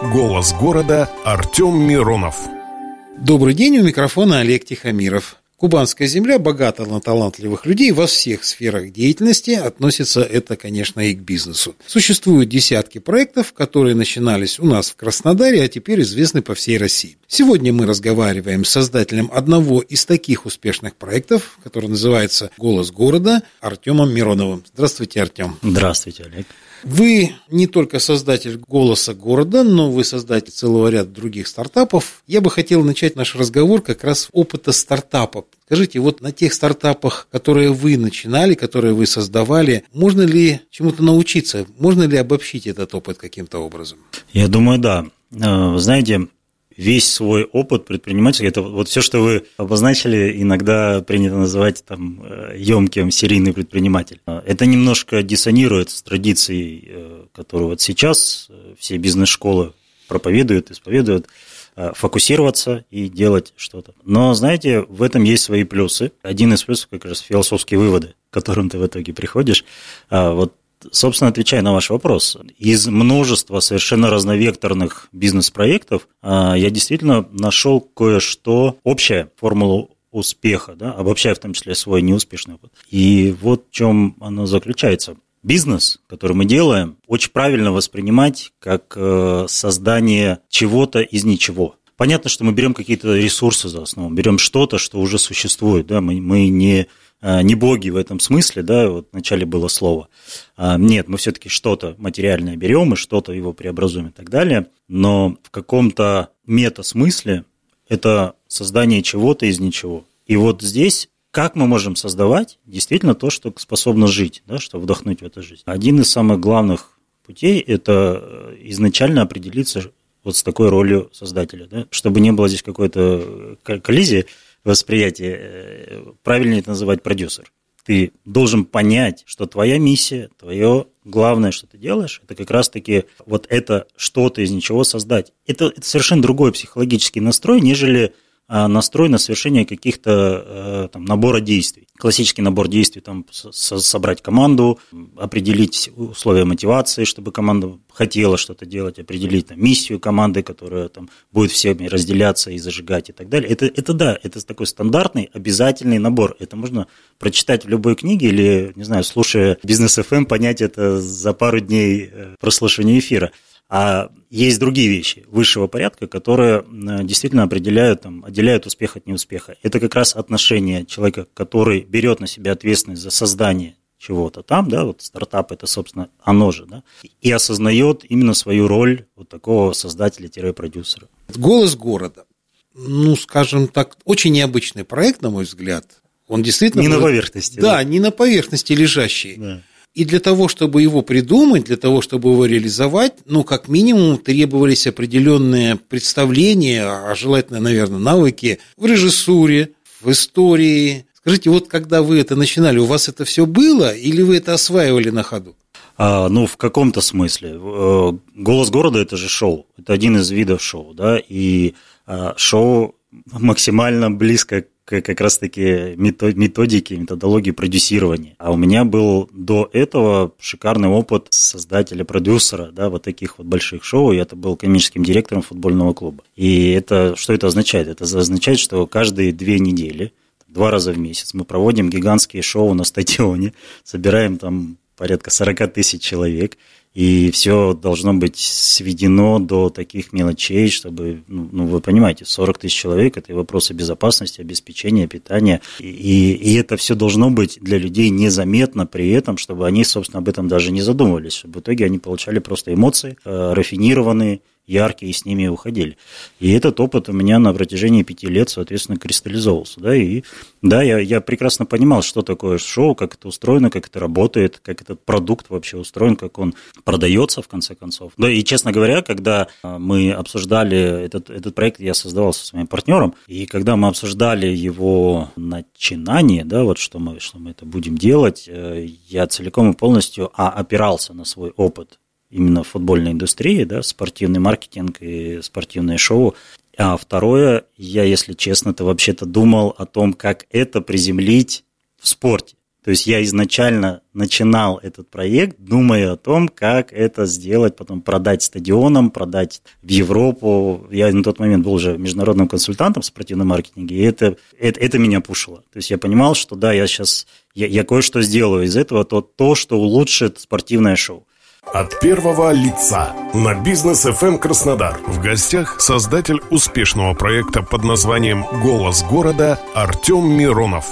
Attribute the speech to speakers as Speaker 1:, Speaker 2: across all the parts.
Speaker 1: «Голос города» Артем Миронов.
Speaker 2: Добрый день, у микрофона Олег Тихомиров. Кубанская земля богата на талантливых людей во всех сферах деятельности, относится это, конечно, и к бизнесу. Существуют десятки проектов, которые начинались у нас в Краснодаре, а теперь известны по всей России. Сегодня мы разговариваем с создателем одного из таких успешных проектов, который называется «Голос города» Артемом Мироновым. Здравствуйте, Артем.
Speaker 3: Здравствуйте, Олег.
Speaker 2: Вы не только создатель «Голоса города», но вы создатель целого ряда других стартапов. Я бы хотел начать наш разговор как раз опыта стартапа. Скажите, вот на тех стартапах, которые вы начинали, которые вы создавали, можно ли чему-то научиться? Можно ли обобщить этот опыт каким-то образом?
Speaker 3: Я думаю, да. Э, вы знаете, весь свой опыт предпринимателя, это вот все, что вы обозначили, иногда принято называть там емким серийный предприниматель. Это немножко диссонирует с традицией, э, которую вот сейчас э, все бизнес-школы проповедуют, исповедуют, э, фокусироваться и делать что-то. Но, знаете, в этом есть свои плюсы. Один из плюсов как раз философские выводы, к которым ты в итоге приходишь. А вот собственно, отвечая на ваш вопрос, из множества совершенно разновекторных бизнес-проектов а, я действительно нашел кое-что общее, формулу успеха, да, обобщая в том числе свой неуспешный опыт. И вот в чем оно заключается. Бизнес, который мы делаем, очень правильно воспринимать как э, создание чего-то из ничего. Понятно, что мы берем какие-то ресурсы за основу, берем что-то, что уже существует, да, мы, мы не не боги в этом смысле, да, вот вначале было слово. А, нет, мы все-таки что-то материальное берем и что-то его преобразуем и так далее, но в каком-то мета-смысле это создание чего-то из ничего. И вот здесь как мы можем создавать действительно то, что способно жить, да, что вдохнуть в эту жизнь. Один из самых главных путей – это э, изначально определиться вот с такой ролью создателя, да, чтобы не было здесь какой-то э, коллизии, восприятие, э, правильнее это называть продюсер. Ты должен понять, что твоя миссия, твое главное, что ты делаешь, это как раз-таки вот это что-то из ничего создать. Это, это совершенно другой психологический настрой, нежели настрой на совершение каких-то э, там, набора действий. Классический набор действий, там, собрать команду, определить условия мотивации, чтобы команда хотела что-то делать, определить там, миссию команды, которая там, будет всеми разделяться и зажигать и так далее. Это, это да, это такой стандартный, обязательный набор. Это можно прочитать в любой книге или, не знаю, слушая бизнес FM, эм», понять это за пару дней э, прослушивания эфира. А есть другие вещи высшего порядка, которые действительно определяют, там, отделяют успех от неуспеха. Это как раз отношение человека, который берет на себя ответственность за создание чего-то там, да, вот стартап это, собственно, оно же, да, и осознает именно свою роль вот такого создателя-продюсера.
Speaker 2: Голос города. Ну, скажем так, очень необычный проект, на мой взгляд. Он действительно...
Speaker 3: Не на поверхности.
Speaker 2: Да, да, не на поверхности лежащий. Да. И для того, чтобы его придумать, для того, чтобы его реализовать, ну, как минимум, требовались определенные представления, а желательно, наверное, навыки в режиссуре, в истории. Скажите, вот когда вы это начинали, у вас это все было или вы это осваивали на ходу?
Speaker 3: А, ну, в каком-то смысле. Э, «Голос города» – это же шоу, это один из видов шоу, да, и а, шоу максимально близко как раз-таки методики, методологии продюсирования. А у меня был до этого шикарный опыт создателя-продюсера, да, вот таких вот больших шоу. Я это был комическим директором футбольного клуба. И это, что это означает? Это означает, что каждые две недели два раза в месяц мы проводим гигантские шоу на стадионе, собираем там порядка 40 тысяч человек, и все должно быть сведено до таких мелочей, чтобы, ну, ну вы понимаете, 40 тысяч человек – это и вопросы безопасности, обеспечения, питания, и, и это все должно быть для людей незаметно при этом, чтобы они, собственно, об этом даже не задумывались, чтобы в итоге они получали просто эмоции, э, рафинированные, яркие, с ними уходили. И этот опыт у меня на протяжении пяти лет, соответственно, кристаллизовался. Да, и да, я, я прекрасно понимал, что такое шоу, как это устроено, как это работает, как этот продукт вообще устроен, как он продается, в конце концов. Да, и, честно говоря, когда а, мы обсуждали этот, этот проект, я создавал со своим партнером, и когда мы обсуждали его начинание, да, вот что мы, что мы это будем делать, э, я целиком и полностью а, опирался на свой опыт именно футбольной индустрии, да, спортивный маркетинг и спортивное шоу. А второе, я, если честно, то вообще-то думал о том, как это приземлить в спорте. То есть я изначально начинал этот проект, думая о том, как это сделать, потом продать стадионам, продать в Европу. Я на тот момент был уже международным консультантом в спортивном маркетинге, и это, это, это меня пушило. То есть я понимал, что да, я сейчас, я, я кое-что сделаю из этого, то, то, что улучшит спортивное шоу.
Speaker 1: От первого лица на бизнес FM эм Краснодар. В гостях создатель успешного проекта под названием «Голос города» Артем Миронов.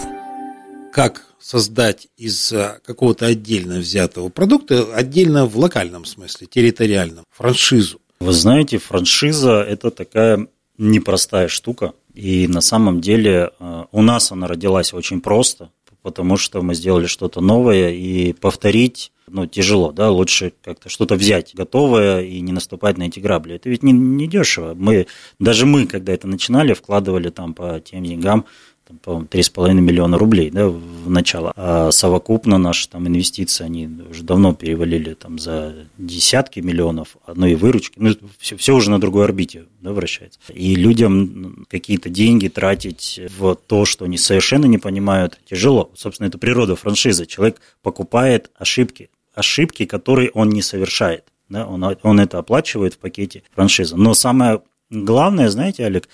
Speaker 2: Как создать из э, какого-то отдельно взятого продукта, отдельно в локальном смысле, территориальном, франшизу?
Speaker 3: Вы знаете, франшиза – это такая непростая штука. И на самом деле э, у нас она родилась очень просто, потому что мы сделали что-то новое, и повторить ну, тяжело, да, лучше как-то что-то взять готовое и не наступать на эти грабли. Это ведь не, не дешево. Мы, даже мы, когда это начинали, вкладывали там по тем деньгам, там, по-моему, 3,5 миллиона рублей да, в начало. А совокупно наши там инвестиции, они уже давно перевалили там за десятки миллионов, ну и выручки. Ну, все, все уже на другой орбите да, вращается. И людям какие-то деньги тратить в то, что они совершенно не понимают, тяжело. Собственно, это природа франшизы. Человек покупает ошибки ошибки, которые он не совершает. Да, он, он это оплачивает в пакете франшизы. Но самое главное, знаете, Олег,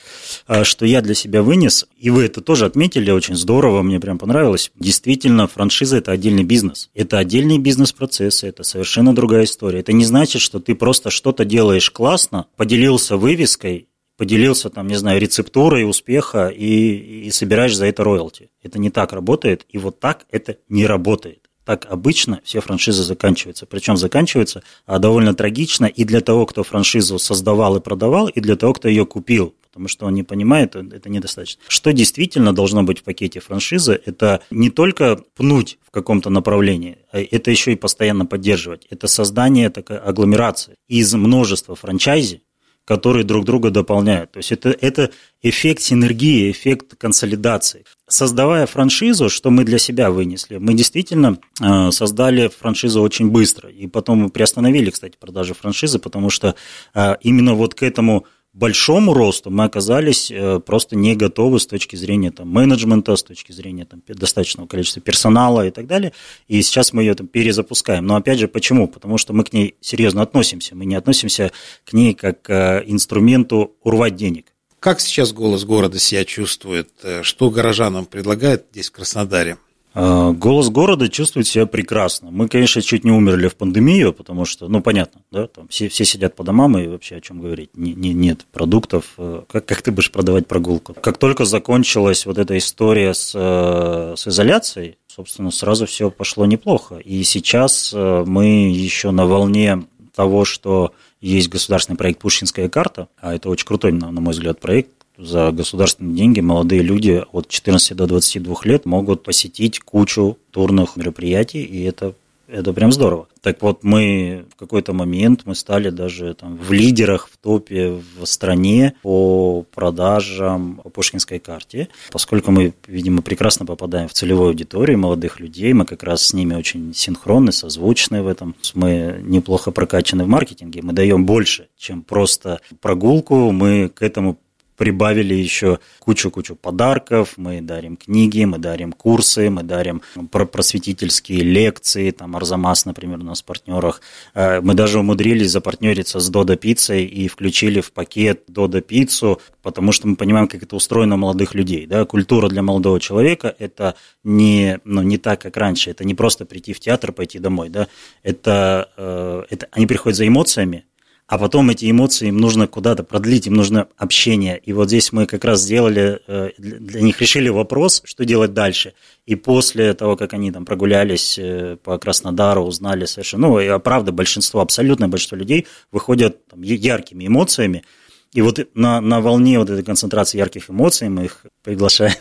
Speaker 3: а, что я для себя вынес, и вы это тоже отметили очень здорово, мне прям понравилось. Действительно, франшиза – это отдельный бизнес. Это отдельный бизнес-процессы, это совершенно другая история. Это не значит, что ты просто что-то делаешь классно, поделился вывеской, поделился, там, не знаю, рецептурой успеха и, и собираешь за это роялти. Это не так работает, и вот так это не работает так обычно все франшизы заканчиваются. Причем заканчиваются а, довольно трагично и для того, кто франшизу создавал и продавал, и для того, кто ее купил. Потому что он не понимает, это недостаточно. Что действительно должно быть в пакете франшизы, это не только пнуть в каком-то направлении, а это еще и постоянно поддерживать. Это создание такой агломерации из множества франчайзи, которые друг друга дополняют. То есть это, это эффект синергии, эффект консолидации. Создавая франшизу, что мы для себя вынесли, мы действительно э, создали франшизу очень быстро. И потом мы приостановили, кстати, продажи франшизы, потому что э, именно вот к этому большому росту мы оказались э, просто не готовы с точки зрения там, менеджмента, с точки зрения там, достаточного количества персонала и так далее. И сейчас мы ее там, перезапускаем. Но опять же, почему? Потому что мы к ней серьезно относимся. Мы не относимся к ней как к инструменту урвать денег.
Speaker 2: Как сейчас голос города себя чувствует? Э, что горожанам предлагает здесь в Краснодаре?
Speaker 3: А, голос города чувствует себя прекрасно. Мы, конечно, чуть не умерли в пандемию, потому что, ну, понятно, да, там все, все сидят по домам, и вообще о чем говорить? Не, не, нет продуктов. Э, как, как ты будешь продавать прогулку? Как только закончилась вот эта история с, э, с изоляцией, собственно, сразу все пошло неплохо. И сейчас мы еще на волне того, что есть государственный проект «Пушкинская карта», а это очень крутой, на мой взгляд, проект, за государственные деньги молодые люди от 14 до 22 лет могут посетить кучу турных мероприятий, и это это прям здорово. Так вот, мы в какой-то момент мы стали даже там в лидерах в топе в стране по продажам по Пушкинской карте. Поскольку мы, видимо, прекрасно попадаем в целевую аудиторию молодых людей, мы как раз с ними очень синхронны, созвучны в этом. Мы неплохо прокачаны в маркетинге, мы даем больше, чем просто прогулку. Мы к этому прибавили еще кучу-кучу подарков, мы дарим книги, мы дарим курсы, мы дарим просветительские лекции, там Арзамас, например, у нас в партнерах. Э, мы даже умудрились запартнериться с Додо Пиццей и включили в пакет Додо Пиццу, потому что мы понимаем, как это устроено у молодых людей. Да? Культура для молодого человека – это не, ну, не так, как раньше. Это не просто прийти в театр, пойти домой. Да? Это, э, это, они приходят за эмоциями, а потом эти эмоции им нужно куда-то продлить, им нужно общение. И вот здесь мы как раз сделали, э, для них решили вопрос, что делать дальше. И после того, как они там прогулялись э, по Краснодару, узнали совершенно, ну, и правда, большинство, абсолютное большинство людей выходят там, яркими эмоциями, и вот на, на волне вот этой концентрации ярких эмоций мы их приглашаем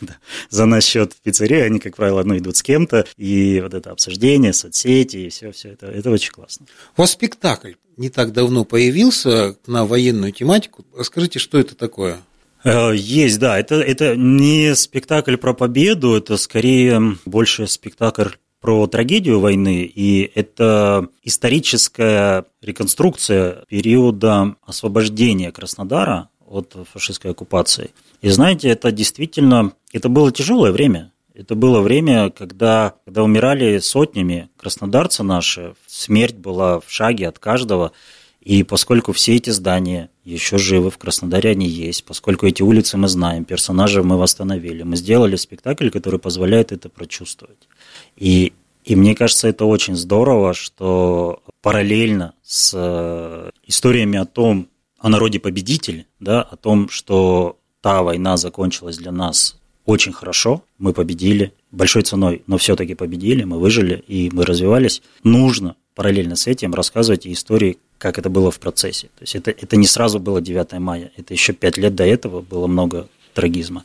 Speaker 3: за наш счет в пиццерию, они, как правило, ну, идут с кем-то, и вот это обсуждение, соцсети, и все, все это, это очень классно.
Speaker 2: У вас спектакль не так давно появился на военную тематику. Расскажите, что это такое?
Speaker 3: Э, есть, да. Это, это не спектакль про победу, это скорее больше спектакль про трагедию войны, и это историческая реконструкция периода освобождения Краснодара от фашистской оккупации. И знаете, это действительно, это было тяжелое время. Это было время, когда, когда умирали сотнями краснодарцы наши, смерть была в шаге от каждого. И поскольку все эти здания еще живы, в Краснодаре они есть, поскольку эти улицы мы знаем, персонажей мы восстановили, мы сделали спектакль, который позволяет это прочувствовать. И, и мне кажется, это очень здорово, что параллельно с э, историями о том, о народе-победителе, да, о том, что та война закончилась для нас очень хорошо, мы победили, большой ценой, но все-таки победили, мы выжили и мы развивались. Нужно параллельно с этим рассказывать истории, как это было в процессе. То есть это, это не сразу было 9 мая, это еще пять лет до этого было много трагизма.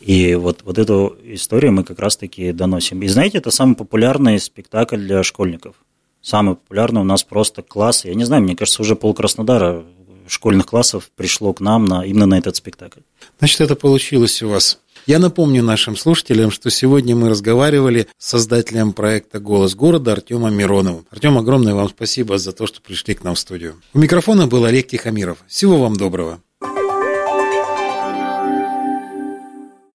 Speaker 3: И вот, вот эту историю мы как раз-таки доносим. И знаете, это самый популярный спектакль для школьников. Самый популярный у нас просто класс. Я не знаю, мне кажется, уже пол Краснодара школьных классов пришло к нам на, именно на этот спектакль.
Speaker 2: Значит, это получилось у вас. Я напомню нашим слушателям, что сегодня мы разговаривали с создателем проекта «Голос города» Артемом Мироновым. Артем, огромное вам спасибо за то, что пришли к нам в студию. У микрофона был Олег Тихомиров. Всего вам доброго.